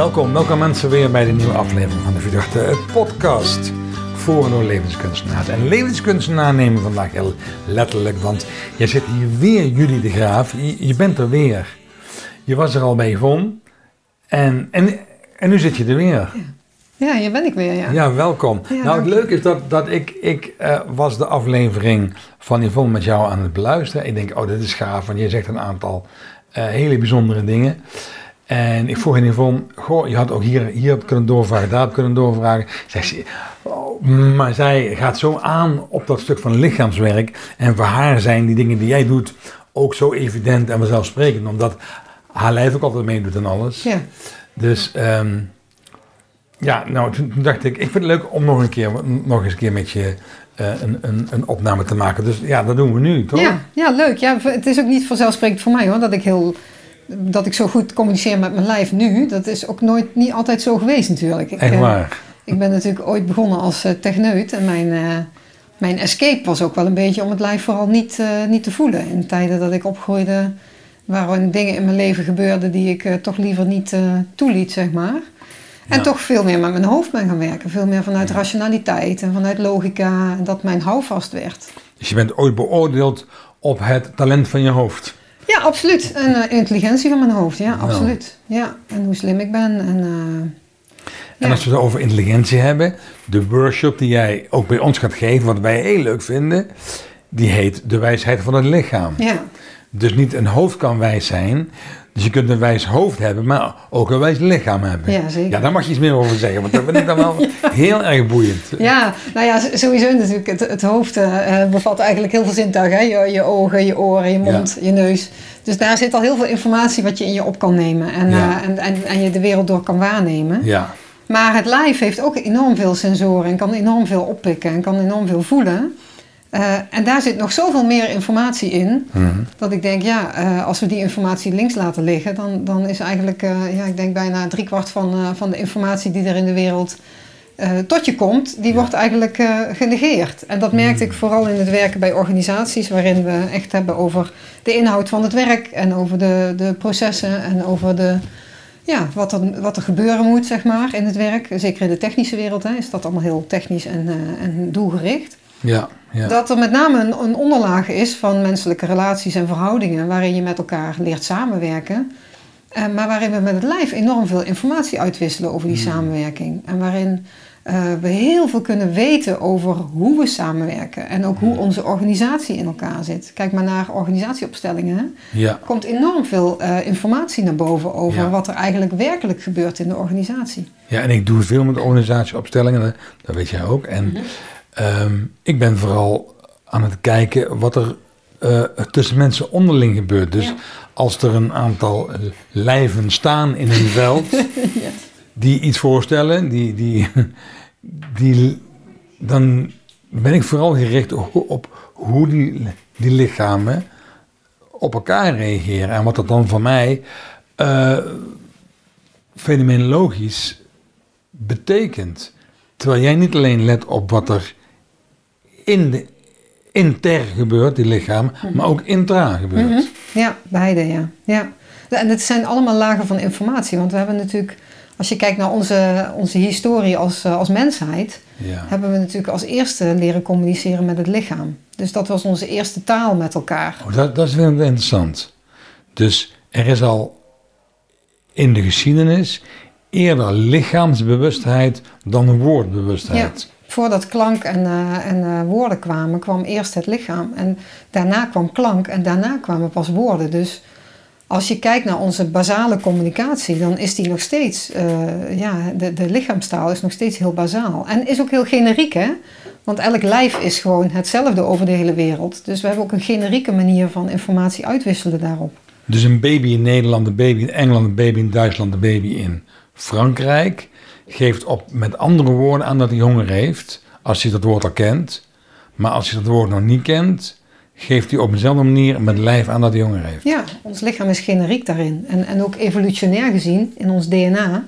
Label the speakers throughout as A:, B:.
A: Welkom, welkom mensen weer bij de nieuwe aflevering van de Verdachte podcast voor en door levenskunstenaars. En levenskunstenaar nemen we vandaag heel letterlijk, want jij zit hier weer, Jullie de Graaf. Je, je bent er weer. Je was er al bij Yvonne en, en, en nu zit je er weer.
B: Ja, hier ben ik weer, ja.
A: Ja, welkom.
B: Ja,
A: nou, het leuke is dat, dat ik, ik eh, was de aflevering van Yvonne met jou aan het beluisteren. Ik denk, oh, dit is gaaf, want je zegt een aantal eh, hele bijzondere dingen. En ik vroeg aan Yvonne, goh, je had ook hier, hier op kunnen doorvragen, daar op kunnen doorvragen. Zegt ze, oh, maar zij gaat zo aan op dat stuk van lichaamswerk. En voor haar zijn die dingen die jij doet ook zo evident en vanzelfsprekend. Omdat haar lijf ook altijd meedoet en alles.
B: Ja,
A: Dus ehm, ja, nou toen, toen dacht ik, ik vind het leuk om nog een keer, nog eens een keer met je eh, een, een, een opname te maken. Dus ja, dat doen we nu, toch?
B: ja, ja, leuk. Ja, het is ook niet vanzelfsprekend voor mij hoor, dat ik, heel, dat ik zo goed communiceer met mijn lijf nu. Dat is ook nooit, niet altijd zo geweest natuurlijk. Ik,
A: Echt
B: eh,
A: waar.
B: Ik ben natuurlijk ooit begonnen als eh, techneut en mijn, eh, mijn escape was ook wel een beetje om het lijf vooral niet, niet te voelen. In tijden dat ik opgroeide waren dingen in mijn leven gebeurden die ik toch liever niet toeliet, zeg maar. En
A: Ja.
B: toch veel meer met mijn hoofd ben gaan werken. Veel meer vanuit rationaliteit en vanuit logica. Dat mijn houvast werd.
A: Dus je bent ooit beoordeeld op het talent van je hoofd.
B: Ja, absoluut. En eh, intelligentie van mijn hoofd, ja, absoluut. Ja, en hoe slim ik ben. En, eh,
A: En
B: ja.
A: als we het over intelligentie hebben, de workshop die jij ook bij ons gaat geven, wat wij heel leuk vinden, die heet De wijsheid van het lichaam.
B: ja,
A: Dus niet een hoofd kan wijs zijn. Dus je kunt een wijs hoofd hebben, maar ook een wijs lichaam hebben.
B: Ja, zeker.
A: Ja, daar mag je iets meer over zeggen, want dat vind ik dan wel heel erg boeiend.
B: ja, nou ja, sowieso natuurlijk. Het, het hoofd eh, eh, bevat eigenlijk heel veel zintuigen. Hè? Je, je ogen, je oren, je mond, je neus. Dus daar zit al heel veel informatie wat je in je op kan nemen. En,
A: Ja.
B: eh, en, en, en je de wereld door kan waarnemen.
A: Ja,
B: Maar het lijf heeft ook enorm veel sensoren en kan enorm veel oppikken en kan enorm veel voelen. Eh, en daar zit nog zoveel meer informatie in,
A: Mhm.
B: dat ik denk, ja, eh, als we die informatie links laten liggen, dan, dan is eigenlijk, eh, ja, ik denk bijna driekwart van, van de informatie die er in de wereld tot je komt, die
A: Ja.
B: wordt eigenlijk genegeerd. En dat merkte ik vooral in het werken bij organisaties, waarin we echt hebben over de inhoud van het werk en over de, de processen en over de, ja, wat, er, wat er gebeuren moet, zeg maar, in het werk. Zeker in de technische wereld hè, is dat allemaal heel technisch en, en doelgericht.
A: Ja, ja.
B: Dat er met name een, een onderlaag is van menselijke relaties en verhoudingen waarin je met elkaar leert samenwerken. eh, maar waarin we met het lijf enorm veel informatie uitwisselen over die samenwerking. En waarin eh, we heel veel kunnen weten over hoe we samenwerken. En ook hoe onze organisatie in elkaar zit. Kijk maar naar organisatieopstellingen. Hè?
A: ja.
B: Er komt enorm veel eh, informatie naar boven over
A: Ja.
B: wat er eigenlijk werkelijk gebeurt in de organisatie.
A: Ja, en ik doe veel met organisatieopstellingen, dat weet jij ook. En ehm, ik ben vooral aan het kijken wat er eh, tussen mensen onderling gebeurt. Dus
B: Ja.
A: als er een aantal lijven staan in een veld die iets voorstellen, die, die, die, dan ben ik vooral gericht op, op hoe die, die lichamen op elkaar reageren. En wat dat dan voor mij eh, fenomenologisch betekent. Terwijl jij niet alleen let op wat er in de, inter gebeurt, die lichaam, maar ook intra gebeurt.
B: Mhm. Ja, beide, ja. ja. En het zijn allemaal lagen van informatie. Want we hebben natuurlijk, als je kijkt naar onze, onze historie als, eh, als mensheid,
A: Ja.
B: hebben we natuurlijk als eerste leren communiceren met het lichaam. Dus dat was onze eerste taal met elkaar.
A: Oh, dat, dat is wel interessant. Dus er is al in de geschiedenis eerder lichaamsbewustheid dan woordbewustheid.
B: Voordat klank en, eh, en eh, woorden kwamen, kwam eerst het lichaam. En daarna kwam klank en daarna kwamen pas woorden. Dus als je kijkt naar onze basale communicatie, dan is die nog steeds, eh, ja, de, de lichaamstaal is nog steeds heel bazaal. En is ook heel generiek, hè? Want elk lijf is gewoon hetzelfde over de hele wereld. Dus we hebben ook een generieke manier van informatie uitwisselen daarop.
A: Dus een baby in Nederland, een baby in Engeland, een baby in Duitsland, een baby in Frankrijk geeft op met andere woorden aan dat hij honger heeft, als hij dat woord al kent. Maar als hij dat woord nog niet kent, geeft hij op dezelfde manier met lijf aan dat hij honger heeft.
B: Ja, ons lichaam is generiek daarin. En, en ook evolutionair gezien, in ons DNA,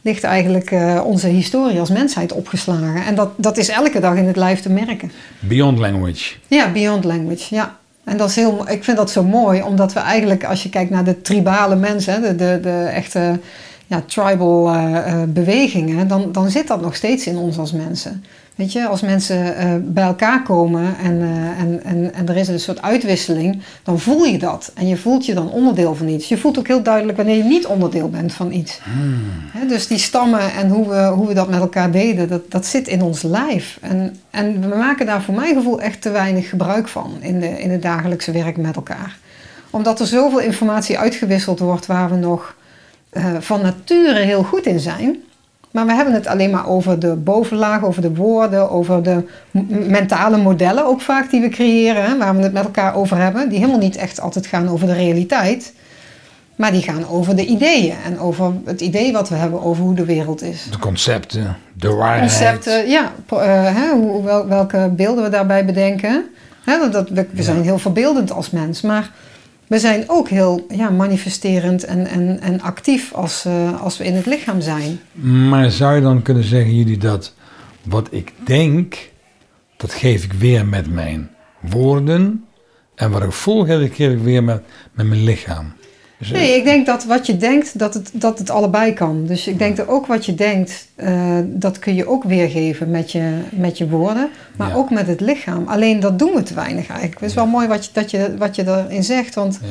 B: ligt eigenlijk eh, onze historie als mensheid opgeslagen. En dat, dat is elke dag in het lijf te merken.
A: Beyond language.
B: Ja, beyond language, ja. En dat is heel, ik vind dat zo mooi, omdat we eigenlijk, als je kijkt naar de tribale mensen, de, de, de echte ja, tribal eh, eh, bewegingen, dan, dan zit dat nog steeds in ons als mensen. Weet je, als mensen eh, bij elkaar komen en, en, en, en er is een soort uitwisseling, dan voel je dat. En je voelt je dan onderdeel van iets. Je voelt ook heel duidelijk wanneer je niet onderdeel bent van iets.
A: Hmm.
B: dus die stammen en hoe we, hoe we dat met elkaar deden, dat, dat zit in ons lijf. En, en we maken daar voor mijn gevoel echt te weinig gebruik van in, de, in het dagelijkse werk met elkaar. Omdat er zoveel informatie uitgewisseld wordt waar we nog uh, van nature heel goed in zijn. Maar we hebben het alleen maar over de bovenlaag, over de woorden, over de mentale modellen ook vaak die we creëren, hè, waar we het met elkaar over hebben, die helemaal niet echt altijd gaan over de realiteit. Maar die gaan over de ideeën en over het idee wat we hebben over hoe de wereld is.
A: De concepten, de waarheid.
B: Concepten, ja. Uh, hè, hoe, wel, welke beelden we daarbij bedenken. Hè, dat, we, we zijn heel verbeeldend als mens, maar we zijn ook heel ja, manifesterend en, en, en actief als, uh, als we in het lichaam zijn.
A: Maar zou je dan kunnen zeggen, jullie, dat wat ik denk, dat geef ik weer met mijn woorden. En wat ik voel, geef ik weer met, met mijn lichaam.
B: Dus, nee, ik denk dat wat je denkt, dat het, dat het allebei kan. Dus ik denk dat ook wat je denkt, uh, dat kun je ook weergeven met je, met je woorden, maar ja. ook met het lichaam. Alleen dat doen we te weinig eigenlijk. Het is wel mooi wat je, dat je, wat je erin zegt, want ja.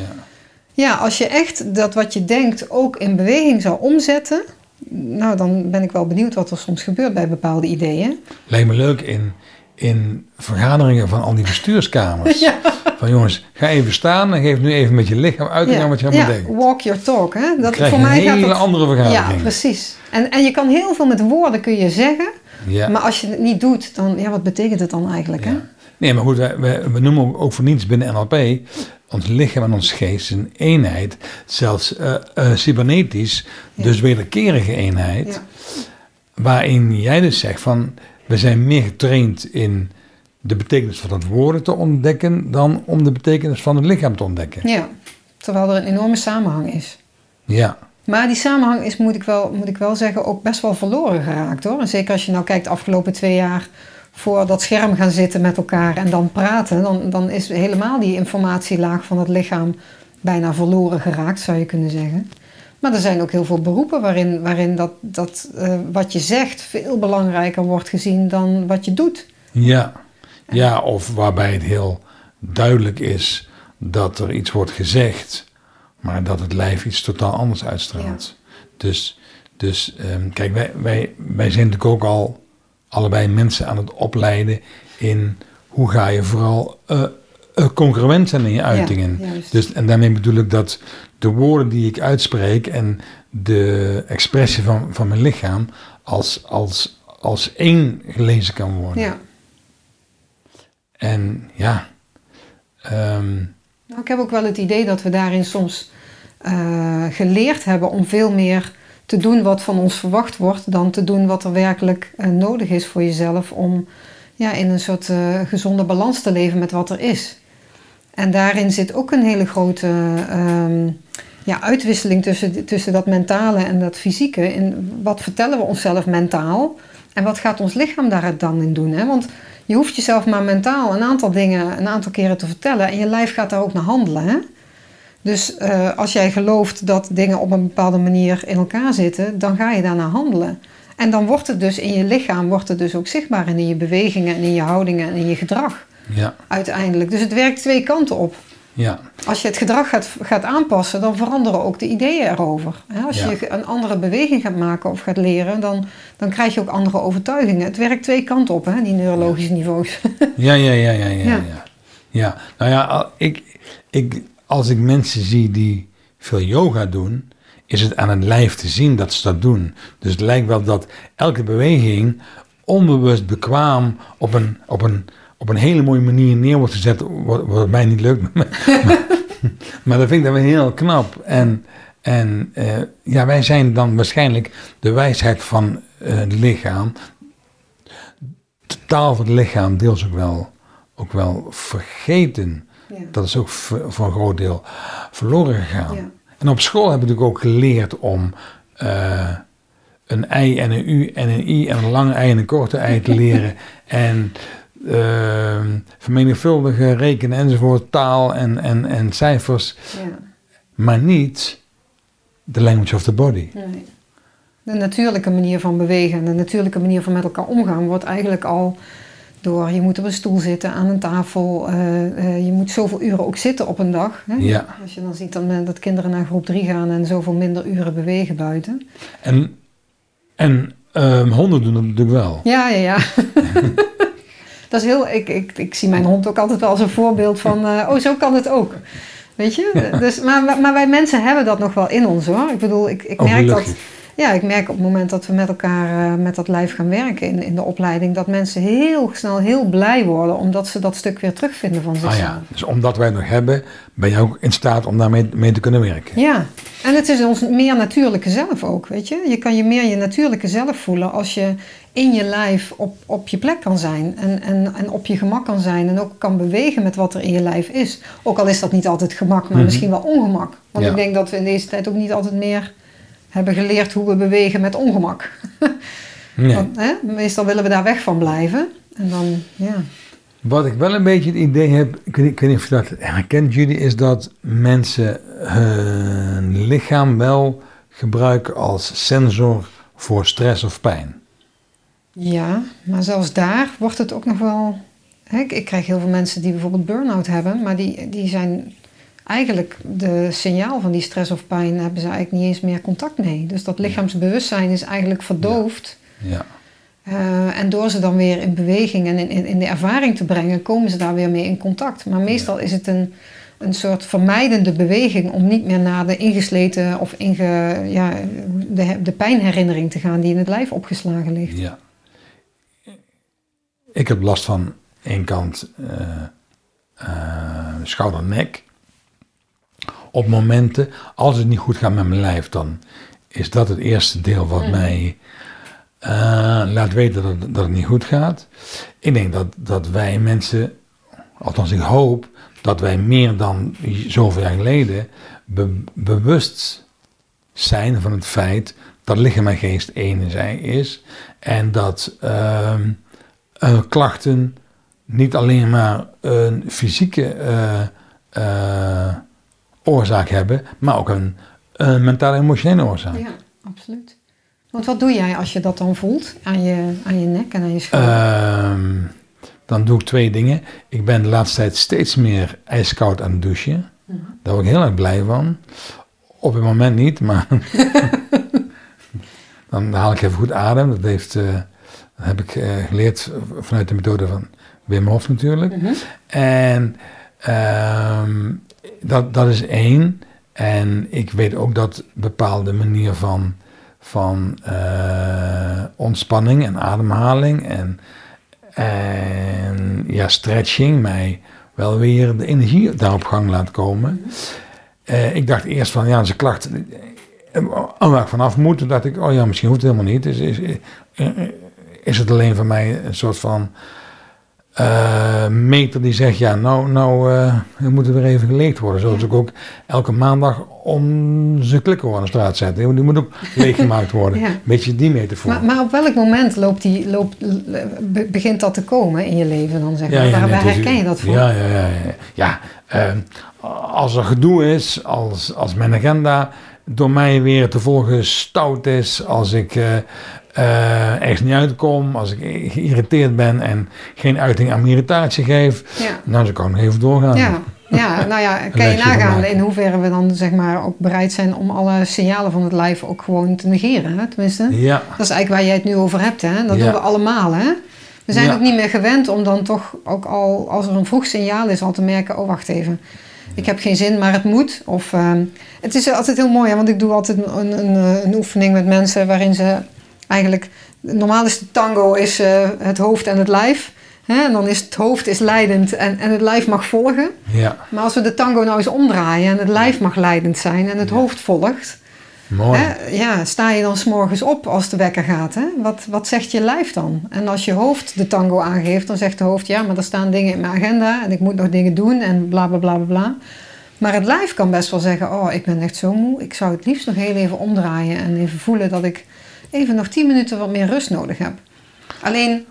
B: ja, als je echt dat wat je denkt ook in beweging zou omzetten, nou dan ben ik wel benieuwd wat er soms gebeurt bij bepaalde ideeën.
A: Lijkt me leuk in, in vergaderingen van al die bestuurskamers. ja. Van jongens, ga even staan en geef nu even met je lichaam uit ja. wat je allemaal
B: ja,
A: denkt.
B: walk your talk. Hè?
A: Dat, voor mij een hele andere vergadering.
B: Ja, precies. En, en je kan heel veel met woorden kun je zeggen. Ja. Maar als je het niet doet, dan ja, wat betekent het dan eigenlijk? Hè?
A: Nee, maar goed, we, noemen ook voor niets binnen NLP... ons lichaam en ons geest een eenheid. Zelfs uh, uh, cybernetisch, dus wederkerige eenheid. Waarin jij dus zegt van... we zijn meer getraind in de betekenis van het woorden te ontdekken dan om de betekenis van het lichaam te ontdekken.
B: Ja, terwijl er een enorme samenhang is.
A: Ja.
B: Maar die samenhang is, moet ik wel, moet ik wel zeggen, ook best wel verloren geraakt hoor. En zeker als je nou kijkt de afgelopen twee jaar voor dat scherm gaan zitten met elkaar en dan praten, dan, dan is helemaal die informatielaag van het lichaam bijna verloren geraakt, zou je kunnen zeggen. Maar er zijn ook heel veel beroepen waarin, waarin dat, dat uh, wat je zegt veel belangrijker wordt gezien dan wat je doet.
A: Ja. Ja, of waarbij het heel duidelijk is dat er iets wordt gezegd, maar dat het lijf iets totaal anders uitstraalt. Dus, dus um, kijk, wij, wij, wij zijn natuurlijk ook al allebei mensen aan het opleiden in hoe ga je vooral uh, congruent zijn in je uitingen. Ja, dus, en daarmee bedoel ik dat de woorden die ik uitspreek en de expressie van, van mijn lichaam als, als, als één gelezen kan worden.
B: Ja.
A: En ja. Um,
B: nou, ik heb ook wel het idee dat we daarin soms uh, geleerd hebben om veel meer te doen wat van ons verwacht wordt, dan te doen wat er werkelijk uh, nodig is voor jezelf om ja, in een soort uh, gezonde balans te leven met wat er is. En daarin zit ook een hele grote um, ja, uitwisseling tussen, tussen dat mentale en dat fysieke. In wat vertellen we onszelf mentaal en wat gaat ons lichaam daar dan in doen? Hè? Want je hoeft jezelf maar mentaal een aantal dingen een aantal keren te vertellen en je lijf gaat daar ook naar handelen. Hè? Dus uh, als jij gelooft dat dingen op een bepaalde manier in elkaar zitten, dan ga je daarnaar handelen. En dan wordt het dus in je lichaam wordt het dus ook zichtbaar in je bewegingen en in je houdingen en in je gedrag.
A: Ja.
B: Uiteindelijk. Dus het werkt twee kanten op.
A: Ja.
B: Als je het gedrag gaat, gaat aanpassen, dan veranderen ook de ideeën erover. Als ja. je een andere beweging gaat maken of gaat leren, dan, dan krijg je ook andere overtuigingen. Het werkt twee kanten op, hè, die neurologische niveaus.
A: Ja, ja, ja, ja, ja. Ja, ja. nou ja, ik, ik, als ik mensen zie die veel yoga doen, is het aan het lijf te zien dat ze dat doen. Dus het lijkt wel dat elke beweging onbewust bekwaam op een, op een op een hele mooie manier neer wordt gezet, wat, wat mij niet lukt. maar, maar dat vind ik dan weer heel knap. En, en uh, ja, wij zijn dan waarschijnlijk de wijsheid van uh, het lichaam, de taal van het lichaam, deels ook wel, ook wel vergeten. Ja. Dat is ook voor een groot deel verloren gegaan. Ja. En op school hebben we natuurlijk ook geleerd om uh, een ei en een u en een i en een lange ei en een korte ei te leren. en uh, vermenigvuldigen, rekenen enzovoort, taal en, en, en cijfers. Ja. Maar niet de language of the body.
B: Nee. De natuurlijke manier van bewegen en de natuurlijke manier van met elkaar omgaan wordt eigenlijk al door je moet op een stoel zitten, aan een tafel. eh, eh, je moet zoveel uren ook zitten op een dag. Hè?
A: Ja.
B: Als je dan ziet dat kinderen naar groep 3 gaan en zoveel minder uren bewegen buiten.
A: En, en ehm, honden doen dat natuurlijk wel.
B: Ja, ja, ja. dat is heel, ik, ik, ik zie mijn hond ook altijd wel als een voorbeeld van, eh, oh, zo kan het ook. Weet je? Dus, maar, maar wij mensen hebben dat nog wel in ons hoor. Ik bedoel, ik, ik
A: Oh,
B: merk dat. Ja, ik merk op het moment dat we met elkaar eh, met dat lijf gaan werken in, in de opleiding, dat mensen heel snel heel blij worden omdat ze dat stuk weer terugvinden van zichzelf.
A: Ah ja, dus omdat wij het nog hebben, ben je ook in staat om daarmee mee te kunnen werken.
B: Ja, en het is ons meer natuurlijke zelf ook, weet je. Je kan je meer je natuurlijke zelf voelen als je in je lijf op, op je plek kan zijn. En, en, en op je gemak kan zijn en ook kan bewegen met wat er in je lijf is. Ook al is dat niet altijd gemak, maar
A: Mhm.
B: misschien wel ongemak. Want
A: Ja.
B: ik denk dat we in deze tijd ook niet altijd meer hebben geleerd hoe we bewegen met ongemak.
A: Nee.
B: Want, hè, meestal willen we daar weg van blijven. En dan, ja.
A: Wat ik wel een beetje het idee heb, ik weet, ik weet niet of je dat herkent jullie, is dat mensen hun lichaam wel gebruiken als sensor voor stress of pijn.
B: Ja, maar zelfs daar wordt het ook nog wel. Hè, ik, ik krijg heel veel mensen die bijvoorbeeld burn-out hebben, maar die, die zijn eigenlijk de signaal van die stress of pijn hebben ze eigenlijk niet eens meer contact mee. Dus dat lichaamsbewustzijn is eigenlijk verdoofd.
A: Ja.
B: Eh, en door ze dan weer in beweging en in, in, in de ervaring te brengen, komen ze daar weer mee in contact. Maar meestal is het een, een soort vermijdende beweging om niet meer naar de ingesleten of inge, ja, de, de pijnherinnering te gaan die in het lijf opgeslagen ligt.
A: ja. Ik heb last van één kant eh, eh, schouder-nek. Op momenten, als het niet goed gaat met mijn lijf, dan is dat het eerste deel wat mij eh, laat weten dat het, dat het niet goed gaat. Ik denk dat, dat wij mensen, althans ik hoop, dat wij meer dan zoveel jaar geleden be- bewust zijn van het feit dat lichaam en geest één zijn is. En dat ehm, eh, klachten niet alleen maar een fysieke eh, eh, oorzaak hebben, maar ook een, een mentale-emotionele oorzaak.
B: Ja, absoluut. Want wat doe jij als je dat dan voelt aan je, aan je nek en aan je schouder?
A: Ehm, dan doe ik twee dingen. Ik ben de laatste tijd steeds meer ijskoud aan het douchen.
B: Mhm.
A: Daar word ik heel erg blij van. Op het moment niet, maar dan haal ik even goed adem. Dat, heeft, dat heb ik eh, geleerd vanuit de methode van Wim Hof natuurlijk.
B: Mhm.
A: En ehm, dat, dat is één. En ik weet ook dat bepaalde manier van, van eh, ontspanning en ademhaling en, en ja, stretching mij wel weer de energie daarop gang laat komen. Eh, ik dacht eerst van, ja, zijn klacht, eh, waar ik vanaf moet, dacht ik, oh ja, misschien hoeft het helemaal niet. Is, is, eh, is het alleen voor mij een soort van eh, meter die zegt, ja, nou, nou eh, we moeten weer even geleegd worden. Zoals ik ook elke maandag onze klikker aan de straat zetten. Die moet ook leeggemaakt worden.
B: Ja.
A: Een beetje die metafoor.
B: Maar, maar op welk moment loopt die, loopt, be- begint dat te komen in je leven dan zeg maar? waar, herken je dat voor?
A: Ja, ja, ja. ja. ja ehm, als er gedoe is, als, als mijn agenda door mij weer te volgen stout is, als ik eh, eh, ergens niet uitkom, als ik geïrriteerd ben en geen uiting aan mijn irritatie geef,
B: Ja.
A: dan zou ik nog even doorgaan.
B: Ja, ja, nou ja, kan je nagaan in hoeverre we dan zeg maar ook bereid zijn om alle signalen van het lijf ook gewoon te negeren, hè? tenminste.
A: Ja,
B: Dat is eigenlijk waar jij het nu over hebt, hè? Dat
A: Ja.
B: doen we allemaal, hè? We zijn
A: Ja.
B: ook niet meer gewend om dan toch ook al, als er een vroeg signaal is, al te merken, oh wacht even, ik heb geen zin, maar het moet. Of, ehm, het is altijd heel mooi, hè, want ik doe altijd een, een, een oefening met mensen waarin ze eigenlijk, normaal is de tango is, eh, het hoofd en het lijf. Hè? En dan is het hoofd is leidend en, en het lijf mag volgen.
A: ja,
B: Maar als we de tango nou eens omdraaien en het lijf mag leidend zijn en het
A: Ja.
B: hoofd volgt,
A: mooi.
B: Hè, ja, sta je dan s'morgens op als de wekker gaat? Hè? Wat, wat zegt je lijf dan? En als je hoofd de tango aangeeft, dan zegt de hoofd... ja, maar er staan dingen in mijn agenda en ik moet nog dingen doen en bla bla bla bla bla. Maar het lijf kan best wel zeggen... oh, ik ben echt zo moe, ik zou het liefst nog heel even omdraaien... en even voelen dat ik even nog 10 minuten wat meer rust nodig heb. Alleen,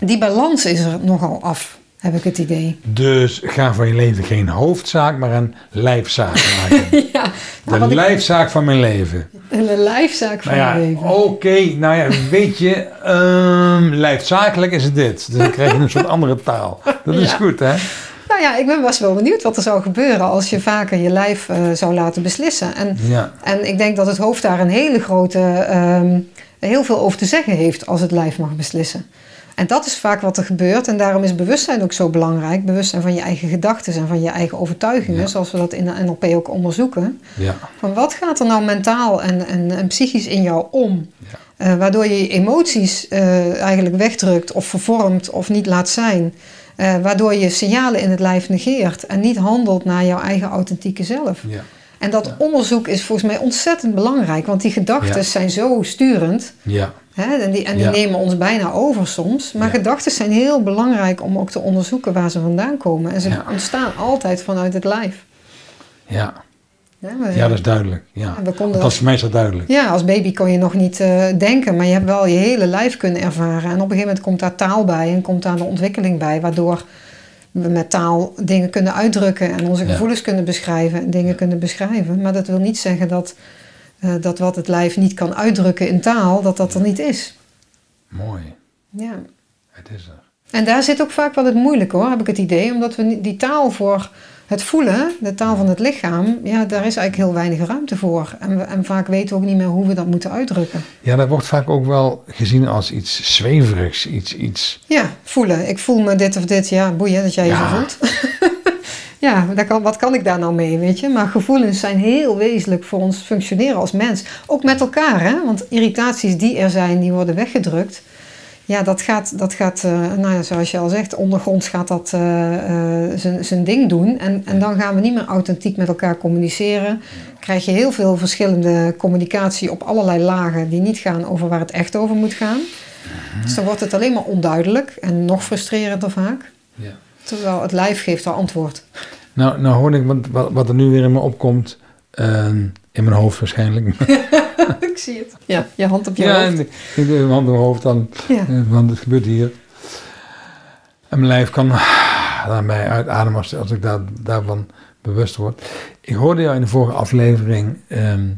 B: die balans is er nogal af, heb ik het idee.
A: Dus ga van je leven geen hoofdzaak, maar een lijfzaak maken.
B: ja, nou,
A: De
B: ik-
A: lijfzaak van mijn leven.
B: En een lijfzaak van
A: Nou
B: je
A: ja,
B: leven.
A: oké. nou ja, weet je, ehm lijfzakelijk is het dit. Dus dan krijg je een soort andere taal. Dat is
B: Ja.
A: goed, hè?
B: Nou ja, ik ben best wel benieuwd wat er zou gebeuren als je vaker je lijf eh, zou laten beslissen. En,
A: Ja.
B: en ik denk dat het hoofd daar een hele grote, ehm, heel veel over te zeggen heeft als het lijf mag beslissen. En dat is vaak wat er gebeurt. En daarom is bewustzijn ook zo belangrijk. Bewustzijn van je eigen gedachten en van je eigen overtuigingen.
A: Ja.
B: Zoals we dat in de NLP ook onderzoeken.
A: Ja.
B: Van wat gaat er nou mentaal en, en, en psychisch in jou om?
A: Ja.
B: Eh, waardoor je je emoties eh, eigenlijk wegdrukt of vervormt of niet laat zijn. Eh, waardoor je signalen in het lijf negeert en niet handelt naar jouw eigen authentieke zelf.
A: Ja.
B: En dat
A: Ja.
B: onderzoek is volgens mij ontzettend belangrijk, want die gedachten
A: Ja.
B: zijn zo sturend.
A: Ja.
B: Hè, en die, en die nemen ons bijna over soms. Maar gedachten zijn heel belangrijk om ook te onderzoeken waar ze vandaan komen. En ze ontstaan altijd vanuit het lijf.
A: Ja.
B: We-
A: ja, dat is duidelijk. Ja.
B: we konden
A: Althans, voor mij is dat duidelijk.
B: Ja, als baby kon je nog niet eh, denken, maar je hebt wel je hele lijf kunnen ervaren. En op een gegeven moment komt daar taal bij en komt daar de ontwikkeling bij, waardoor we met taal dingen kunnen uitdrukken en onze
A: Ja.
B: gevoelens kunnen beschrijven en dingen kunnen beschrijven. Maar dat wil niet zeggen dat, eh, dat wat het lijf niet kan uitdrukken in taal, dat dat er niet is.
A: Mooi.
B: Ja.
A: Het is er.
B: En daar zit ook vaak wel het moeilijke hoor, heb ik het idee. Omdat we die taal voor het voelen, de taal van het lichaam, ja, daar is eigenlijk heel weinig ruimte voor. En, we, en vaak weten we ook niet meer hoe we dat moeten uitdrukken.
A: Ja, dat wordt vaak ook wel gezien als iets zweverigs. Iets, iets...
B: Ja, voelen. Ik voel me dit of dit. Ja, boeien dat jij je
A: Ja.
B: zo voelt. ja, kan, wat kan ik daar nou mee, weet je? Maar gevoelens zijn heel wezenlijk voor ons functioneren als mens. Ook met elkaar, hè? Want irritaties die er zijn, die worden weggedrukt. Ja, dat gaat, dat gaat eh, nou ja, zoals je al zegt, ondergronds gaat dat eh, eh, zijn- zijn ding doen. En, en dan gaan we niet meer authentiek met elkaar communiceren. Krijg je heel veel verschillende communicatie op allerlei lagen die niet gaan over waar het echt over moet gaan. Dus dan wordt het alleen maar onduidelijk en nog frustrerender vaak.
A: Ja.
B: Terwijl het lijf geeft al antwoord.
A: Nou, nou hoor ik wat, wat, wat er nu weer in me opkomt. ehm, in mijn hoofd waarschijnlijk.
B: ik zie het. Ja, je hand op je
A: ja,
B: hoofd.
A: doe mijn hand in mijn hoofd dan.
B: Ja.
A: Want het gebeurt hier. En mijn lijf kan daarbij uitademen als, als ik daar, daarvan bewust word. Ik hoorde jou in de vorige aflevering ehm,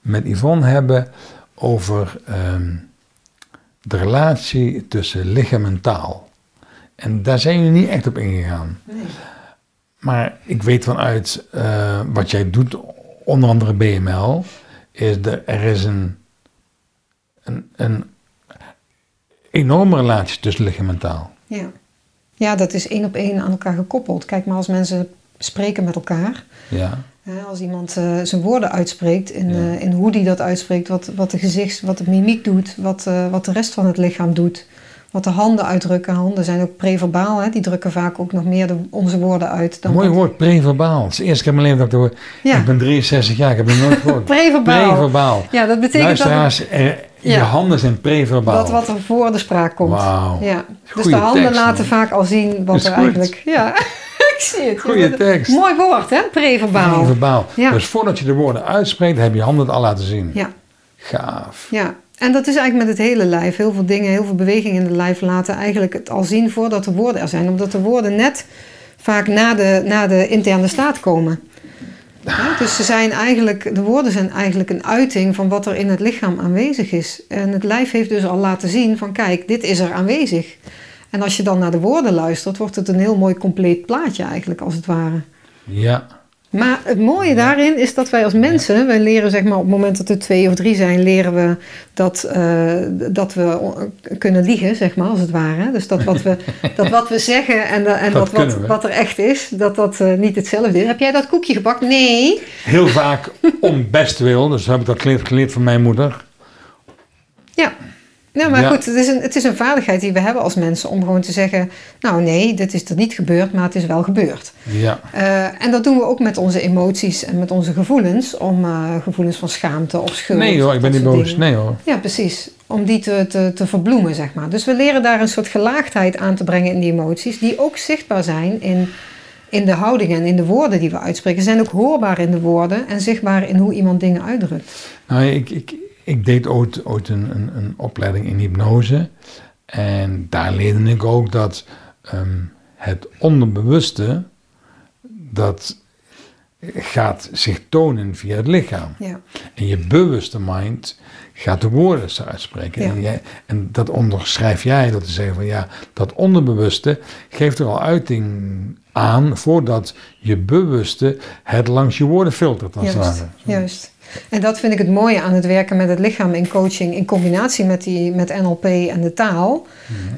A: met Yvonne hebben over ehm, de relatie tussen lichaam en taal. En daar zijn jullie niet echt op ingegaan.
B: Nee.
A: Maar ik weet vanuit eh, wat jij doet, onder andere BML, is er, er is een, een, een enorme relatie tussen lichaam en taal.
B: Ja. ja, dat is één op één aan elkaar gekoppeld. Kijk maar als mensen spreken met elkaar.
A: Ja,
B: Hè, Als iemand eh, zijn woorden uitspreekt, in,
A: Ja.
B: eh, in hoe die dat uitspreekt, wat, wat de gezicht, wat de mimiek doet, wat, eh, wat de rest van het lichaam doet, wat de handen uitdrukken. Handen zijn ook preverbaal, hè? die drukken vaak ook nog meer de, onze woorden uit. Dan
A: mooi
B: wat-
A: woord, preverbaal. Het is de eerste keer in mijn leven dat ik het hoor.
B: Ja,
A: Ik ben 63 jaar, ik heb het nooit gehoord.
B: preverbaal.
A: Preverbaal.
B: Ja, dat betekent dat,
A: Luisteraars, er, je
B: Ja.
A: handen zijn preverbaal.
B: dat wat er voor de spraak komt.
A: Wauw.
B: Ja. Dus de handen
A: tekst,
B: laten
A: man.
B: vaak al zien wat er eigenlijk... Ja, ik zie het.
A: Goeie
B: Ja,
A: tekst.
B: Mooi woord, hè? Preverbaal.
A: Preverbaal.
B: Ja.
A: Dus voordat je de woorden uitspreekt, heb je handen het al laten zien.
B: Ja,
A: Gaaf.
B: ja. En dat is eigenlijk met het hele lijf. Heel veel dingen, heel veel bewegingen in het lijf laten eigenlijk het al zien voordat de woorden er zijn. Omdat de woorden net vaak na de, na de interne staat komen. Ja, dus ze zijn eigenlijk, de woorden zijn eigenlijk een uiting van wat er in het lichaam aanwezig is. En het lijf heeft dus al laten zien van kijk, dit is er aanwezig. En als je dan naar de woorden luistert, wordt het een heel mooi compleet plaatje eigenlijk als het ware.
A: Ja.
B: Maar het mooie daarin is dat wij als mensen, wij leren zeg maar op het moment dat we twee of drie zijn, leren we dat, eh, dat we kunnen liegen, zeg maar, als het ware. Dus dat wat we, dat wat we zeggen en, de- en
A: Dat
B: dat wat, wat er echt is, dat dat eh, niet hetzelfde is. Heb jij dat koekje gebakken? Nee.
A: Heel vaak om bestwil, dus heb ik dat geleerd, geleerd van mijn moeder.
B: Ja. Nou, maar
A: Ja.
B: goed, het is, een, het is een vaardigheid die we hebben als mensen om gewoon te zeggen, nou nee, dit is er niet gebeurd, maar het is wel gebeurd.
A: Ja.
B: Eh, en dat doen we ook met onze emoties en met onze gevoelens, om eh, gevoelens van schaamte of schuld.
A: Nee hoor, ik ben niet boos.
B: dingen.
A: Nee hoor.
B: Ja, precies. Om die te, te, te verbloemen, zeg maar. Dus we leren daar een soort gelaagdheid aan te brengen in die emoties, die ook zichtbaar zijn in, in de houding en in de woorden die we uitspreken. Ze zijn ook hoorbaar in de woorden en zichtbaar in hoe iemand dingen uitdrukt.
A: Nou, ik, ik, ik deed ooit, ooit een, een, een opleiding in hypnose. En daar leerde ik ook dat ehm, het onderbewuste, dat gaat zich tonen via het lichaam.
B: Ja.
A: En je bewuste mind gaat de woorden uitspreken.
B: Ja.
A: En, jij, en dat onderschrijf jij door te zeggen van ja, dat onderbewuste geeft er al uiting aan voordat je bewuste het langs je woorden filtert. Als
B: Juist, juist. En dat vind ik het mooie aan het werken met het lichaam in coaching in combinatie met, die, met NLP en de taal,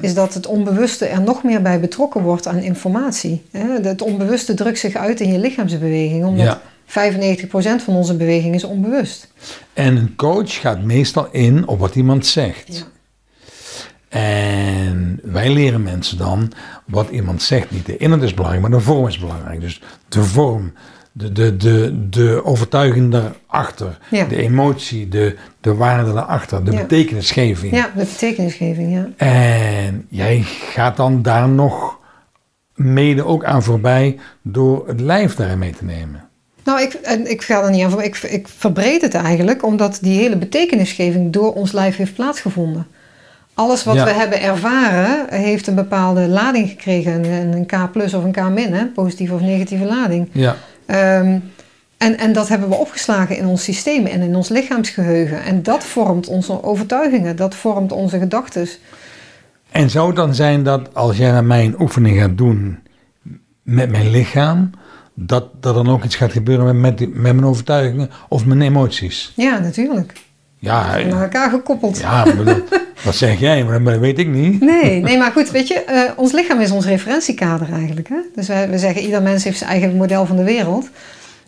B: is dat het onbewuste er nog meer bij betrokken wordt aan informatie. Het onbewuste drukt zich uit in je lichaamsbeweging, omdat
A: Ja.
B: 95% van onze beweging is onbewust.
A: En een coach gaat meestal in op wat iemand zegt.
B: Ja.
A: En wij leren mensen dan wat iemand zegt. Niet de inhoud is belangrijk, maar de vorm is belangrijk. Dus de vorm, de, de, de, de overtuiging daarachter,
B: Ja.
A: de emotie, de, de waarde daarachter, de
B: Ja.
A: betekenisgeving.
B: ja, de betekenisgeving, ja.
A: En jij gaat dan daar nog mede ook aan voorbij door het lijf daarin mee te nemen.
B: Nou, ik, ik ga er niet aan voor. Ik, ik verbreed het eigenlijk, omdat die hele betekenisgeving door ons lijf heeft plaatsgevonden. Alles wat
A: Ja.
B: we hebben ervaren, heeft een bepaalde lading gekregen. Een, een K plus of een K min, hè? positieve of negatieve lading.
A: Ja,
B: Ehm, en, en dat hebben we opgeslagen in ons systeem en in ons lichaamsgeheugen. En dat vormt onze overtuigingen, dat vormt onze gedachten.
A: En zou het dan zijn dat als jij naar mij een oefening gaat doen met mijn lichaam, dat er dan ook iets gaat gebeuren met, met, die- met mijn overtuigingen of mijn emoties?
B: Ja, natuurlijk.
A: Ja,
B: Aan elkaar gekoppeld.
A: ja maar dat, dat zeg jij, maar dat weet ik niet.
B: Nee, nee, maar goed, weet je, eh, ons lichaam is ons referentiekader eigenlijk. Hè? Dus wij, we zeggen, ieder mens heeft zijn eigen model van de wereld.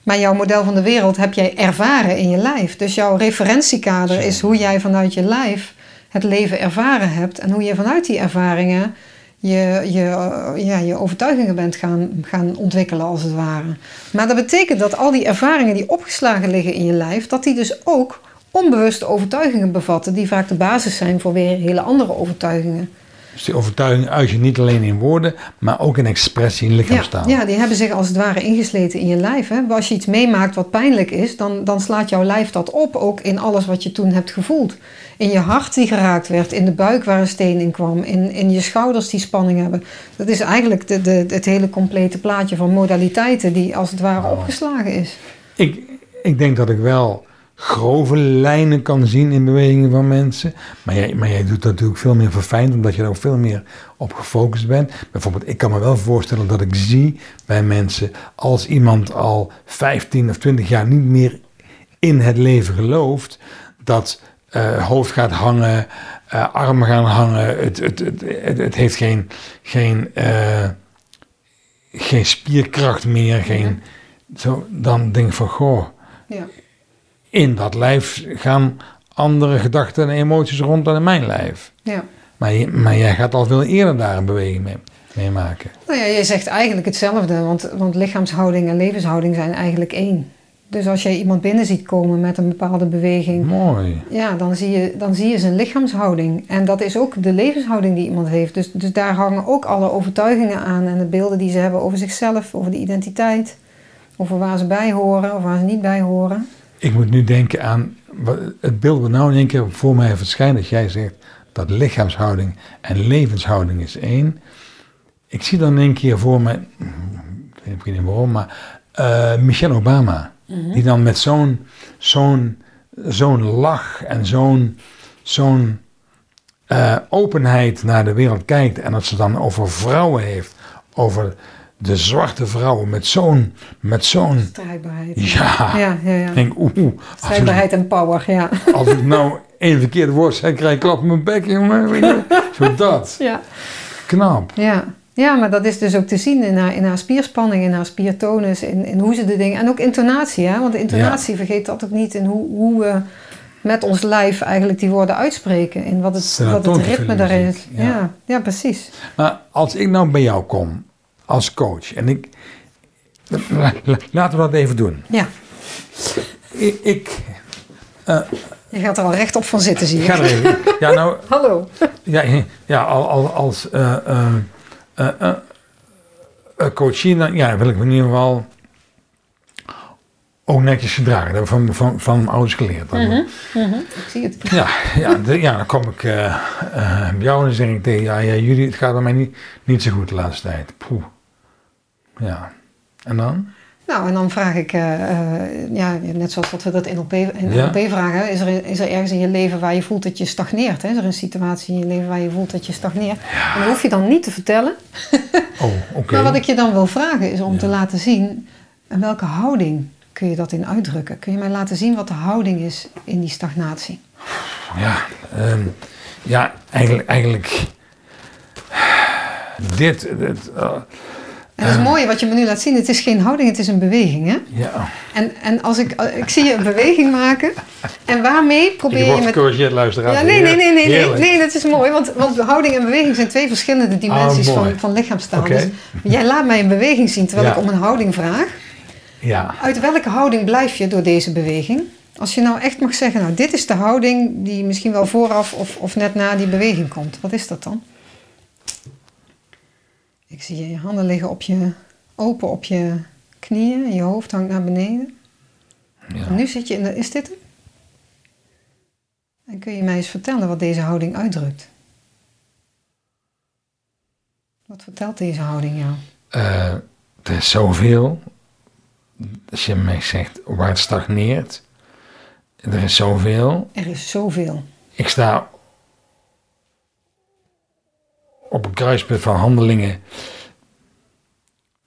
B: Maar jouw model van de wereld heb jij ervaren in je lijf. Dus jouw referentiekader is hoe jij vanuit je lijf het leven ervaren hebt. En hoe je vanuit die ervaringen je, je, eh, ja, je overtuigingen bent gaan, gaan ontwikkelen, als het ware. Maar dat betekent dat al die ervaringen die opgeslagen liggen in je lijf, dat die dus ook onbewuste overtuigingen bevatten, die vaak de basis zijn voor weer hele andere overtuigingen.
A: Dus die overtuiging uit je niet alleen in woorden, maar ook in expressie in lichaamstaal.
B: Ja, ja, die hebben zich als het ware ingesleten in je lijf. Hè? Als je iets meemaakt wat pijnlijk is, dan, dan slaat jouw lijf dat op, ook in alles wat je toen hebt gevoeld. In je hart die geraakt werd, in de buik waar een steen in kwam, in, in je schouders die spanning hebben. Dat is eigenlijk de, de, het hele complete plaatje van modaliteiten die als het ware opgeslagen is.
A: Ik, ik denk dat ik wel grove lijnen kan zien in bewegingen van mensen. Maar jij, maar jij doet dat natuurlijk veel meer verfijnd, omdat je er ook veel meer op gefocust bent. Bijvoorbeeld, ik kan me wel voorstellen dat ik zie bij mensen, als iemand al 15 of 20 jaar niet meer in het leven gelooft, dat eh, hoofd gaat hangen, eh, armen gaan hangen, het, het, het, het, heeft geen, geen, eh, geen spierkracht meer, geen, zo, dan denk ik van, goh,
B: Ja.
A: In dat lijf gaan andere gedachten en emoties rond dan in mijn lijf.
B: Ja.
A: Maar, maar jij gaat al veel eerder daar een beweging mee, mee maken.
B: Nou ja, je zegt eigenlijk hetzelfde, want, want lichaamshouding en levenshouding zijn eigenlijk één. Dus als jij iemand binnen ziet komen met een bepaalde beweging,
A: Mooi.
B: Ja, dan zie, je, dan zie je zijn lichaamshouding. En dat is ook de levenshouding die iemand heeft. Dus, dus daar hangen ook alle overtuigingen aan en de beelden die ze hebben over zichzelf, over de identiteit, over waar ze bij horen of waar ze niet bij horen.
A: Ik moet nu denken aan het beeld wat nou in één keer voor mij verschijnt. Dat jij zegt dat lichaamshouding en levenshouding is één. Ik zie dan in één keer voor me, ik weet niet waarom, maar eh, Michelle Obama. Die dan met zo'n zo'n zo'n lach en zo'n zo'n eh, openheid naar de wereld kijkt. En dat ze dan over vrouwen heeft. Over de zwarte vrouwen met zo'n met zo'n
B: Strijdbaarheid.
A: ja.
B: Ja, ja, ja.
A: Ik denk, oeh,
B: Strijdbaarheid en power, ja.
A: als ik nou één verkeerde woord zeg, krijg ik klap in mijn bek, jongen. Zo dat.
B: ja.
A: Knap.
B: Ja. ja, maar dat is dus ook te zien in haar, in haar spierspanning, in haar spiertonus, in, in hoe ze de dingen... En ook intonatie, hè? want de intonatie, vergeet dat ook niet, in hoe, hoe we met ons lijf eigenlijk die woorden uitspreken. In wat het, wat het ritme daarin is.
A: ja.
B: Ja. Ja, precies.
A: Maar als ik nou bij jou kom, als coach, en ik... la- la- Laten we dat even doen.
B: Ja,
A: Ik, ik,
B: je gaat er al rechtop van zitten, zie
A: ik
B: je.
A: ga er even... Ja, nou,
B: Hallo.
A: ja, ja al, al, als eh eh, eh, eh, eh, coachie, dan, ja, wil ik me in ieder geval ook netjes gedragen. Dat van, van, van mijn ouders geleerd. Dan.
B: Ik zie het.
A: Ja, ja, de- ja, dan kom ik eh, eh, bij jou en dan zeg ik tegen ja, ja, jullie, het gaat bij mij niet, niet zo goed de laatste tijd. Poeh. Ja. En dan?
B: Nou, en dan vraag ik, eh, eh, ja, net zoals dat we dat in NLP, in
A: Ja.
B: NLP vragen, is er, is er ergens in je leven waar je voelt dat je stagneert? Hè? Is er een situatie in je leven waar je voelt dat je stagneert? En dat hoef je dan niet te vertellen.
A: Oh, oké.
B: Maar wat ik je dan wil vragen is om
A: Ja.
B: te laten zien, in welke houding kun je dat in uitdrukken? Kun je mij laten zien wat de houding is in die stagnatie?
A: Ja, ehm, ja eigenlijk, eigenlijk dit, dit eh,
B: En dat is mooi wat je me nu laat zien. Het is geen houding, het is een beweging. Hè?
A: ja.
B: En, en als ik, ik zie je een beweging maken. En waarmee probeer je
A: word
B: met
A: gecorrigeerd, luisteraar.
B: Ja, nee, nee, nee, nee, nee, nee, dat is mooi. Want, want houding en beweging zijn twee verschillende dimensies
A: Ah,
B: van, van lichaamstaal.
A: Oké.
B: Dus jij laat mij een beweging zien terwijl
A: Ja.
B: ik om een houding vraag.
A: Ja,
B: Uit welke houding blijf je door deze beweging? Als je nou echt mag zeggen, nou dit is de houding die misschien wel vooraf of, of net na die beweging komt. Wat is dat dan? Ik zie je handen liggen op je, open op je knieën en je hoofd hangt naar beneden.
A: ja.
B: En nu zit je in de, is dit hem? En kun je mij eens vertellen wat deze houding uitdrukt? Wat vertelt deze houding jou?
A: Eh, er is zoveel. Als je mij zegt waar het stagneert. Er is zoveel.
B: Er is zoveel.
A: Ik sta op een kruispunt van handelingen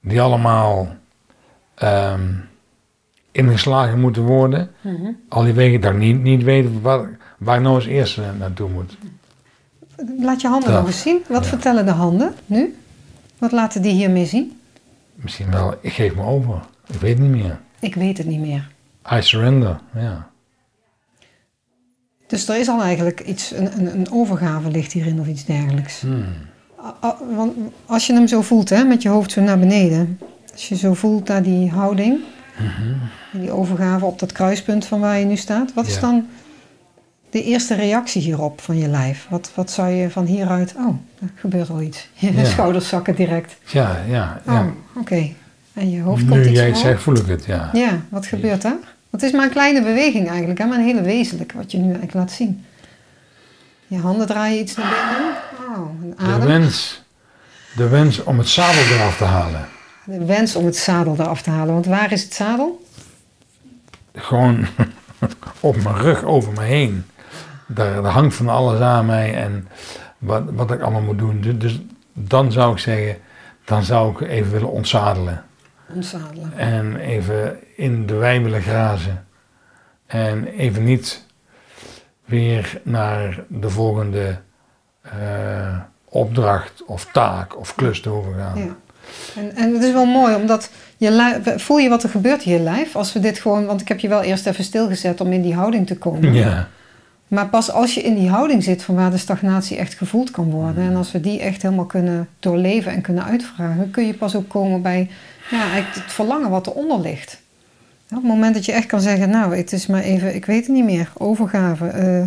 A: die allemaal ehm, ingeslagen moeten worden. Al die wegen dat ik niet, niet weet waar, waar ik nou als eerste naartoe moet.
B: Laat je handen nog eens zien. Wat
A: Ja.
B: vertellen de handen nu? Wat laten die hiermee zien?
A: Misschien wel, ik geef me over. Ik weet niet meer.
B: Ik weet het niet meer.
A: I surrender, ja.
B: Dus er is al eigenlijk iets, een, een, overgave ligt hierin of iets dergelijks.
A: Hmm.
B: A- Want als je hem zo voelt, hè, met je hoofd zo naar beneden. Als je zo voelt naar die houding, en die overgave op dat kruispunt van waar je nu staat. Wat is dan de eerste reactie hierop van je lijf? Wat, wat zou je van hieruit... Oh, er gebeurt al iets. Je
A: Ja.
B: schouders zakken direct.
A: Ja, ja, ja.
B: Oh, oké. En je hoofd komt
A: nu
B: iets
A: jij het zegt, voel ik het, ja.
B: Ja, wat gebeurt daar? Het is maar een kleine beweging eigenlijk, hè, maar een hele wezenlijke wat je nu eigenlijk laat zien. Je handen draaien iets naar binnen. Oh, een
A: De wens, de wens om het zadel eraf te halen.
B: De wens om het zadel eraf te halen. Want waar is het zadel?
A: Gewoon op mijn rug, over me heen. Daar, daar hangt van alles aan mij en wat, wat ik allemaal moet doen. Dus, dus dan zou ik zeggen, dan zou ik even willen ontzadelen.
B: Ontzadelen.
A: En even in de wei willen grazen. En even niet weer naar de volgende eh, opdracht of taak of klus te hoeven gaan.
B: Ja. En, en het is wel mooi, omdat je lijf, voel je wat er gebeurt in je lijf? Als we dit gewoon, want ik heb je wel eerst even stilgezet om in die houding te komen.
A: Ja,
B: Maar pas als je in die houding zit van waar de stagnatie echt gevoeld kan worden. En als we die echt helemaal kunnen doorleven en kunnen uitvragen, kun je pas ook komen bij ja, het verlangen wat eronder ligt. Op het moment dat je echt kan zeggen, nou, het is maar even, ik weet het niet meer, overgave. eh,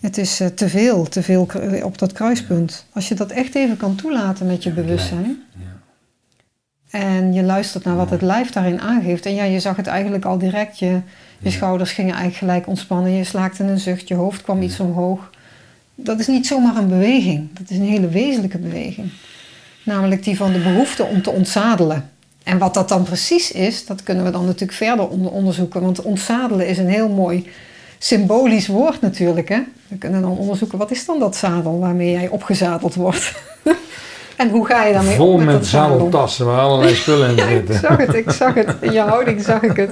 B: het is eh, te veel, te veel op dat kruispunt. Als je dat echt even kan toelaten met je bewustzijn. En je luistert naar wat het lijf daarin aangeeft. En ja, je zag het eigenlijk al direct. Je, je schouders gingen eigenlijk gelijk ontspannen. Je slaakte een zucht. Je hoofd kwam iets omhoog. Dat is niet zomaar een beweging. Dat is een hele wezenlijke beweging. Namelijk die van de behoefte om te ontzadelen. En wat dat dan precies is, dat kunnen we dan natuurlijk verder onder- onderzoeken. Want ontzadelen is een heel mooi symbolisch woord natuurlijk. Hè? We kunnen dan onderzoeken, wat is dan dat zadel waarmee jij opgezadeld wordt? en hoe ga je daarmee
A: Vol
B: om met,
A: zadeltassen waar allerlei spullen in
B: Ja, ik
A: zitten.
B: zag het, ik zag het. In je houding zag ik het.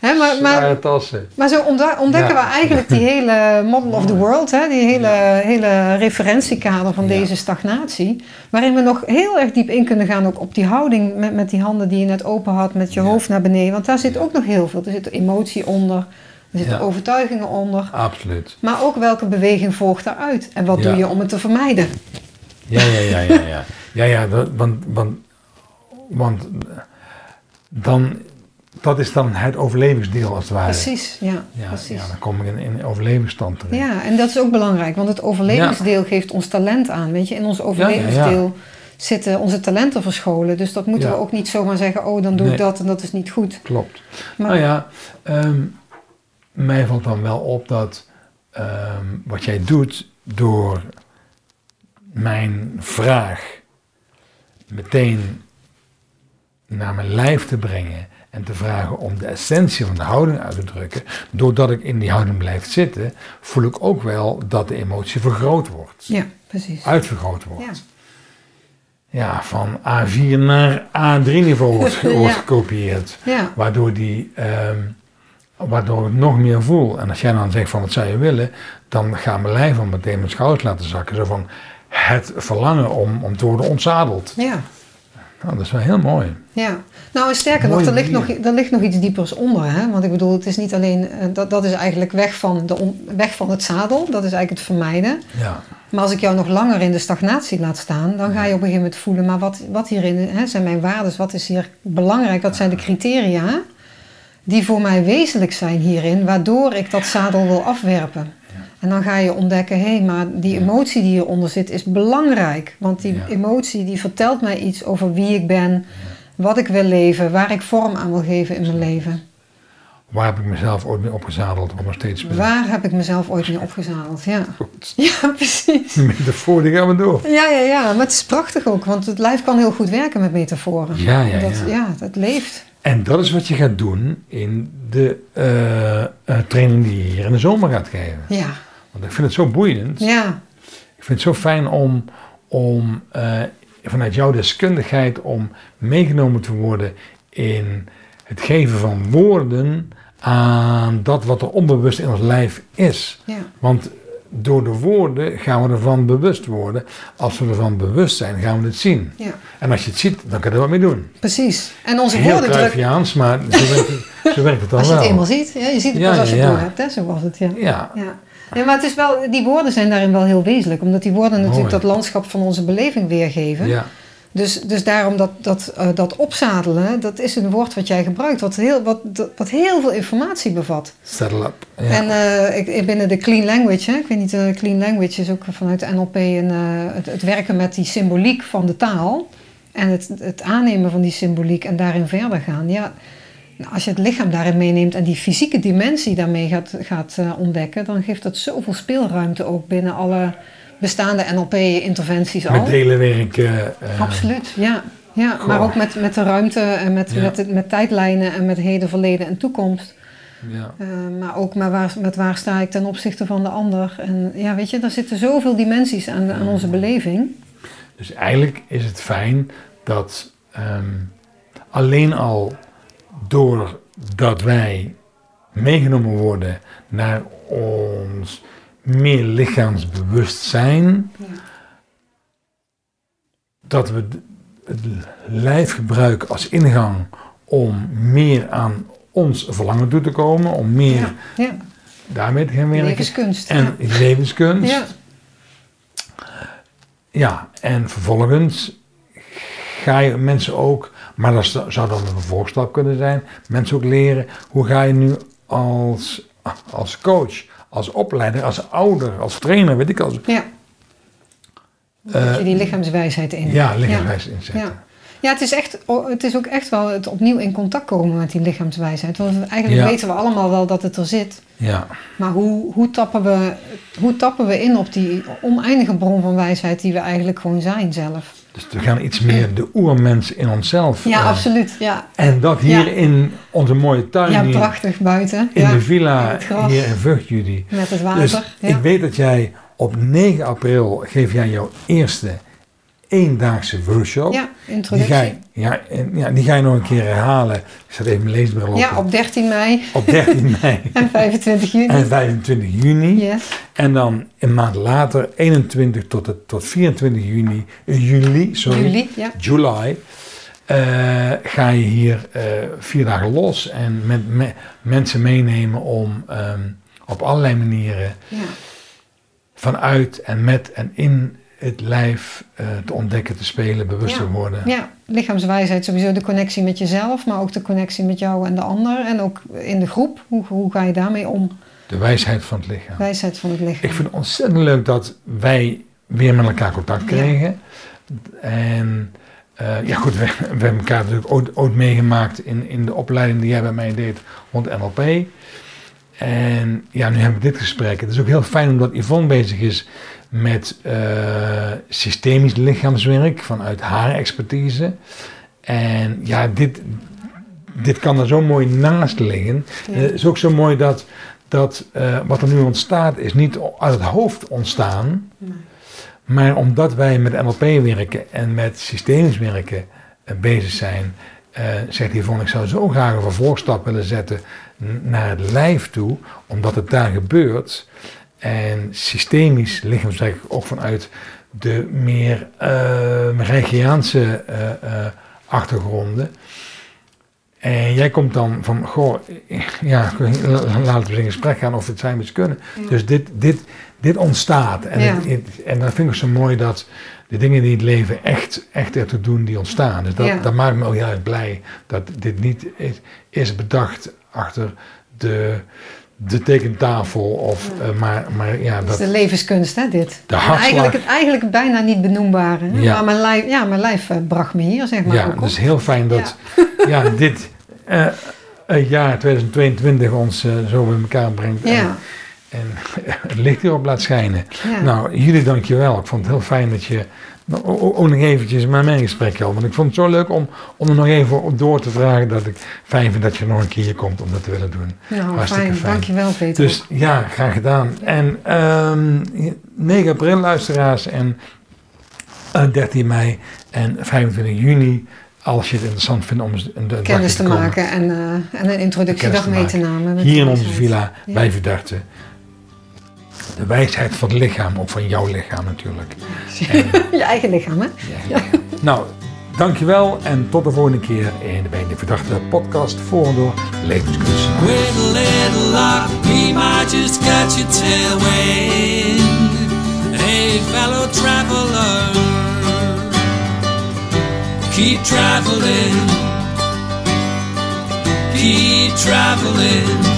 B: Hè, maar, maar,
A: tassen.
B: maar zo ontdekken
A: Ja.
B: we eigenlijk die hele model of the world, hè, die hele, hele referentiekader van deze stagnatie. Waarin we nog heel erg diep in kunnen gaan ook op die houding met, met die handen die je net open had, met je hoofd naar beneden. Want daar zit ook nog heel veel. Er zit emotie onder, er zitten
A: Ja.
B: overtuigingen onder.
A: Absoluut.
B: Maar ook welke beweging volgt daaruit en wat
A: Ja.
B: doe je om het te vermijden.
A: Ja, ja, ja, ja, ja. Ja, ja, dat, want, want, want dan, dat is dan het overlevingsdeel als het ware.
B: Precies, ja,
A: Ja,
B: precies.
A: ja, dan kom ik in, in overlevingsstand terecht.
B: Ja, en dat is ook belangrijk, want het overlevingsdeel geeft ons talent aan. Weet je, in ons overlevingsdeel zitten onze talenten verscholen. Dus dat moeten we ook niet zomaar zeggen: oh, dan doe
A: Nee.
B: ik dat en dat is niet goed.
A: Klopt.
B: Maar
A: Nou ja, ehm, mij valt dan wel op dat ehm, wat jij doet door mijn vraag meteen naar mijn lijf te brengen en te vragen om de essentie van de houding uit te drukken, doordat ik in die houding blijf zitten, voel ik ook wel dat de emotie vergroot wordt.
B: Ja, precies.
A: Uitvergroot wordt. Ja. ja van A4 naar A3-niveau wordt, wordt gekopieerd.
B: Ja.
A: Waardoor, die, ehm, waardoor ik nog meer voel. En als jij dan zegt van wat zou je willen, dan gaat mijn lijf al meteen mijn schouders laten zakken. Zo van het verlangen om, om te worden ontzadeld.
B: Ja.
A: Nou, dat is wel heel mooi.
B: Ja, nou en sterker nog, er ligt nog, er ligt nog iets diepers onder. Hè? Want ik bedoel, het is niet alleen, eh, dat, dat is eigenlijk weg van, de weg van het zadel, dat is eigenlijk het vermijden.
A: Ja.
B: Maar als ik jou nog langer in de stagnatie laat staan, dan ga je op een gegeven moment voelen, maar wat, wat hierin hè, zijn mijn waarden, wat is hier belangrijk, wat zijn de criteria die voor mij wezenlijk zijn hierin, waardoor ik dat zadel wil afwerpen. En dan ga je ontdekken, hé, hey, maar die emotie die hieronder zit is belangrijk. Want die emotie die vertelt mij iets over wie ik ben, wat ik wil leven, waar ik vorm aan wil geven in mijn leven.
A: Waar heb ik mezelf ooit mee opgezadeld om nog steeds
B: te Waar heb ik mezelf ooit mee opgezadeld, ja. Goed. Ja, precies.
A: Metafoor, die gaan we door.
B: Ja, ja, ja, maar het is prachtig ook, want het lijf kan heel goed werken met metaforen.
A: Ja, ja,
B: dat,
A: ja.
B: ja. dat leeft.
A: En dat is wat je gaat doen in de uh, training die je hier in de zomer gaat geven.
B: Ja.
A: Want ik vind het zo boeiend.
B: Ja.
A: Ik vind het zo fijn om, om uh, vanuit jouw deskundigheid om meegenomen te worden in het geven van woorden aan dat wat er onbewust in ons lijf is.
B: Ja.
A: Want door de woorden gaan we ervan bewust worden. Als we ervan bewust zijn, gaan we het zien.
B: Ja.
A: En als je het ziet, dan kan je er wat mee doen.
B: Precies. En onze
A: Heel
B: woorden
A: drukken. maar zo werkt, het, zo werkt het dan
B: wel. Als
A: je
B: het eenmaal ziet, ja, je ziet het pas als je het door hebt, hè? zo was het. Ja.
A: Ja.
B: Ja. Maar het is wel, die woorden zijn daarin wel heel wezenlijk, omdat die woorden natuurlijk dat landschap van onze beleving weergeven.
A: Ja.
B: Dus, dus daarom dat, dat, uh, dat opzadelen, dat is een woord wat jij gebruikt, wat heel, wat, wat heel veel informatie bevat.
A: Saddle up. Ja.
B: En uh, ik, binnen de clean language, hè, ik weet niet, uh, clean language is ook vanuit de NLP een, het, het, werken met die symboliek van de taal en het, het aannemen van die symboliek en daarin verder gaan. Ja, nou, als je het lichaam daarin meeneemt en die fysieke dimensie daarmee gaat, gaat uh, ontdekken, dan geeft dat zoveel speelruimte ook binnen alle bestaande NLP-interventies al.
A: Met delen werken.
B: Uh, Absoluut, ja. ja maar ook met, met de ruimte en met, ja. met, met tijdlijnen en met heden, verleden en toekomst.
A: Ja.
B: Uh, maar ook met waar, met waar sta ik ten opzichte van de ander. En ja, weet je, daar zitten zoveel dimensies aan, aan onze beleving.
A: Dus eigenlijk is het fijn dat um, alleen al doordat wij meegenomen worden naar ons meer lichaamsbewustzijn,
B: ja.
A: dat we het lijf gebruiken als ingang om meer aan ons verlangen toe te komen, om meer
B: ja. Ja.
A: daarmee te gaan werken.
B: Levenskunst.
A: En levenskunst.
B: Ja.
A: ja, en vervolgens ga je mensen ook maar dat zou dan een vervolgstap kunnen zijn. Mensen ook leren hoe ga je nu als, als coach, als opleider, als ouder, als trainer, weet ik al.
B: Ja. Dat je die lichaamswijsheid in.
A: Ja, lichaamswijsheid inzetten.
B: Ja. Ja, het is, echt, het is ook echt wel het opnieuw in contact komen met die lichaamswijsheid. Want eigenlijk
A: Ja.
B: weten we allemaal wel dat het er zit.
A: Ja,
B: Maar hoe, hoe, tappen we, hoe tappen we in op die oneindige bron van wijsheid die we eigenlijk gewoon zijn zelf?
A: Dus we gaan iets meer de oermens in onszelf.
B: Ja,
A: eh,
B: absoluut. Ja,
A: En dat hier
B: Ja.
A: in onze mooie tuin,
B: ja
A: hier
B: prachtig buiten.
A: in
B: ja,
A: de villa
B: in
A: hier in Vught, Judy.
B: Met het water.
A: Dus
B: ja.
A: ik weet dat jij op 9 april geef jij jouw eerste eendaagse workshop.
B: ja,
A: Die
B: introductie.
A: ga, je, ja, en- ja, die ga je nog een keer herhalen. Ik zet even mijn leesbril op.
B: Ja, op 13 mei
A: op 13 mei
B: en 25 juni.
A: en 25 juni.
B: Yes.
A: En dan een maand later, 21 tot, het, tot 24 juni, juli, sorry,
B: Juli, ja.
A: July, eh, ga je hier eh, vier dagen los en met me- mensen meenemen om ehm, op allerlei manieren
B: ja.
A: vanuit en met en in het lijf eh, te ontdekken, te spelen, bewust
B: Ja.
A: te worden.
B: Ja, lichaamswijsheid, sowieso de connectie met jezelf, maar ook de connectie met jou en de ander. En ook in de groep, hoe, hoe ga je daarmee om?
A: De wijsheid van het lichaam.
B: Wijsheid van het lichaam.
A: Ik vind het ontzettend leuk dat wij weer met elkaar contact kregen. En eh, ja goed, we, we hebben elkaar natuurlijk ooit, ooit meegemaakt in, in de opleiding die jij bij mij deed rond NLP. En ja, nu hebben we dit gesprek. Het is ook heel fijn omdat Yvonne bezig is met eh, systemisch lichaamswerk vanuit haar expertise. En ja, dit, dit kan er zo mooi naast liggen.
B: Ja.
A: Eh, Het is ook zo mooi dat, dat eh, wat er nu ontstaat, is niet uit het hoofd ontstaan.
B: Nee.
A: Maar omdat wij met NLP werken en met systemisch werken bezig zijn, eh, zegt Yvonne, ik zou zo graag een vervolgstap willen zetten naar het lijf toe, omdat het daar gebeurt. En systemisch lichaamswerk ook vanuit de meer uh, Reichiaanse eh, eh, achtergronden. En jij komt dan van, goh, ja, laten we in gesprek gaan of we het zijn eens kunnen.
B: Ja.
A: Dus dit, dit, dit ontstaat. En,
B: Ja.
A: het, het- en dat vind ik zo mooi dat de dingen die het leven echt, echt ertoe doen, die ontstaan. Dus dat,
B: Ja.
A: dat maakt me ook heel erg blij dat dit niet is, is bedacht achter de, de tekentafel. Of,
B: Ja.
A: eh, maar, maar ja,
B: Dat is de levenskunst, hè, dit.
A: De hartslag.
B: eigenlijk, het, eigenlijk bijna niet benoembare. Hè?
A: Ja.
B: Maar mijn lijf, ja, mijn lijf eh, bracht me hier, zeg maar.
A: ja,
B: ook op.
A: het is heel fijn dat ja. dit het jaar 2022 ons zo bij elkaar brengt. En,
B: Ja,
A: en het licht erop laat schijnen.
B: ja.
A: Nou, jullie dankjewel. Ik vond het heel fijn dat je nou, ook nog eventjes met mij in gesprek had. Want ik vond het zo leuk om, om er nog even op door te vragen dat ik fijn vind dat je nog een keer hier komt om dat te willen doen.
B: nou,
A: hartstikke
B: fijn.
A: fijn.
B: Dankjewel, Peter.
A: Dus ja, graag gedaan. En ehm 9 april luisteraars en eh, 13 mei en 25 juni. Als je het interessant vindt om een,
B: Kennis te
A: komen.
B: maken en, eh, en een introductiedag
A: te
B: mee te nemen.
A: Hier in onze villa
B: Ja.
A: bij Verdachte. De wijsheid van het lichaam, ook van jouw lichaam natuurlijk. En,
B: Je eigen lichaam, hè?
A: ja. Nou, dankjewel en tot de volgende keer in de Bij de Verdachte podcast voor en door levenskunst.
C: With a little luck, we might just catch a tailwind. Hey, fellow traveler, keep traveling, keep traveling.